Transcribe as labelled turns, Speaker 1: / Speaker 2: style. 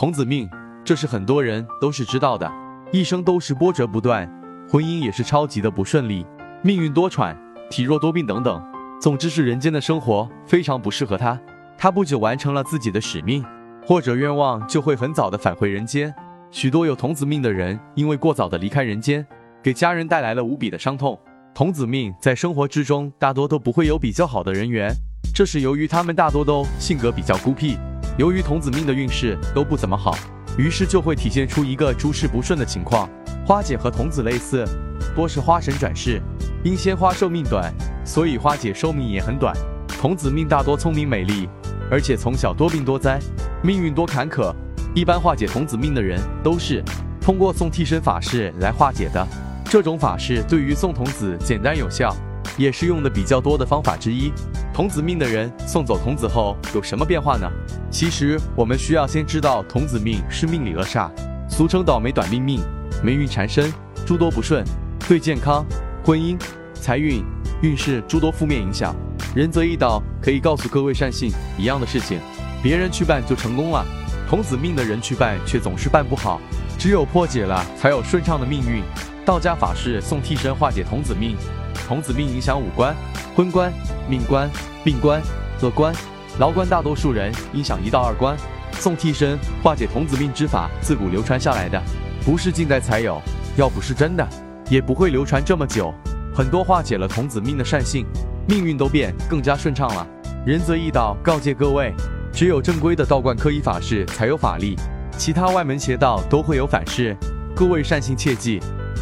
Speaker 1: 童子命，这是很多人都是知道的，一生都是波折不断，婚姻也是超级的不顺利，命运多舛，体弱多病等等。总之是人间的生活非常不适合他。他不久完成了自己的使命或者愿望，就会很早的返回人间。许多有童子命的人，因为过早的离开人间，给家人带来了无比的伤痛。童子命在生活之中大多都不会有比较好的人缘，这是由于他们大多都性格比较孤僻。由于童子命的运势都不怎么好，于是就会体现出一个诸事不顺的情况。花姐和童子类似，多是花神转世，因鲜花寿命短，所以花姐寿命也很短。童子命大多聪明美丽，而且从小多病多灾，命运多坎坷。一般化解童子命的人都是通过送替身法事来化解的。这种法事对于送童子简单有效，也是用的比较多的方法之一。童子命的人送走童子后有什么变化呢？其实我们需要先知道童子命是命里恶煞，俗称倒霉短命命，霉运缠身，诸多不顺，对健康、婚姻、财运、运势诸多负面影响。仁泽一道可以告诉各位善信一样的事情，别人去办就成功了。童子命的人去办，却总是办不好。只有破解了，才有顺畅的命运。道家法事送替身化解童子命，童子命影响五官：婚官、命官、病官、乐官、劳官。大多数人影响一到二官。送替身化解童子命之法，自古流传下来的，不是近代才有。要不是真的，也不会流传这么久。很多化解了童子命的善性，命运都变更加顺畅了。仁泽义道告诫各位。只有正规的道观科仪法事才有法力，其他外门邪道都会有反噬。各位善信切记。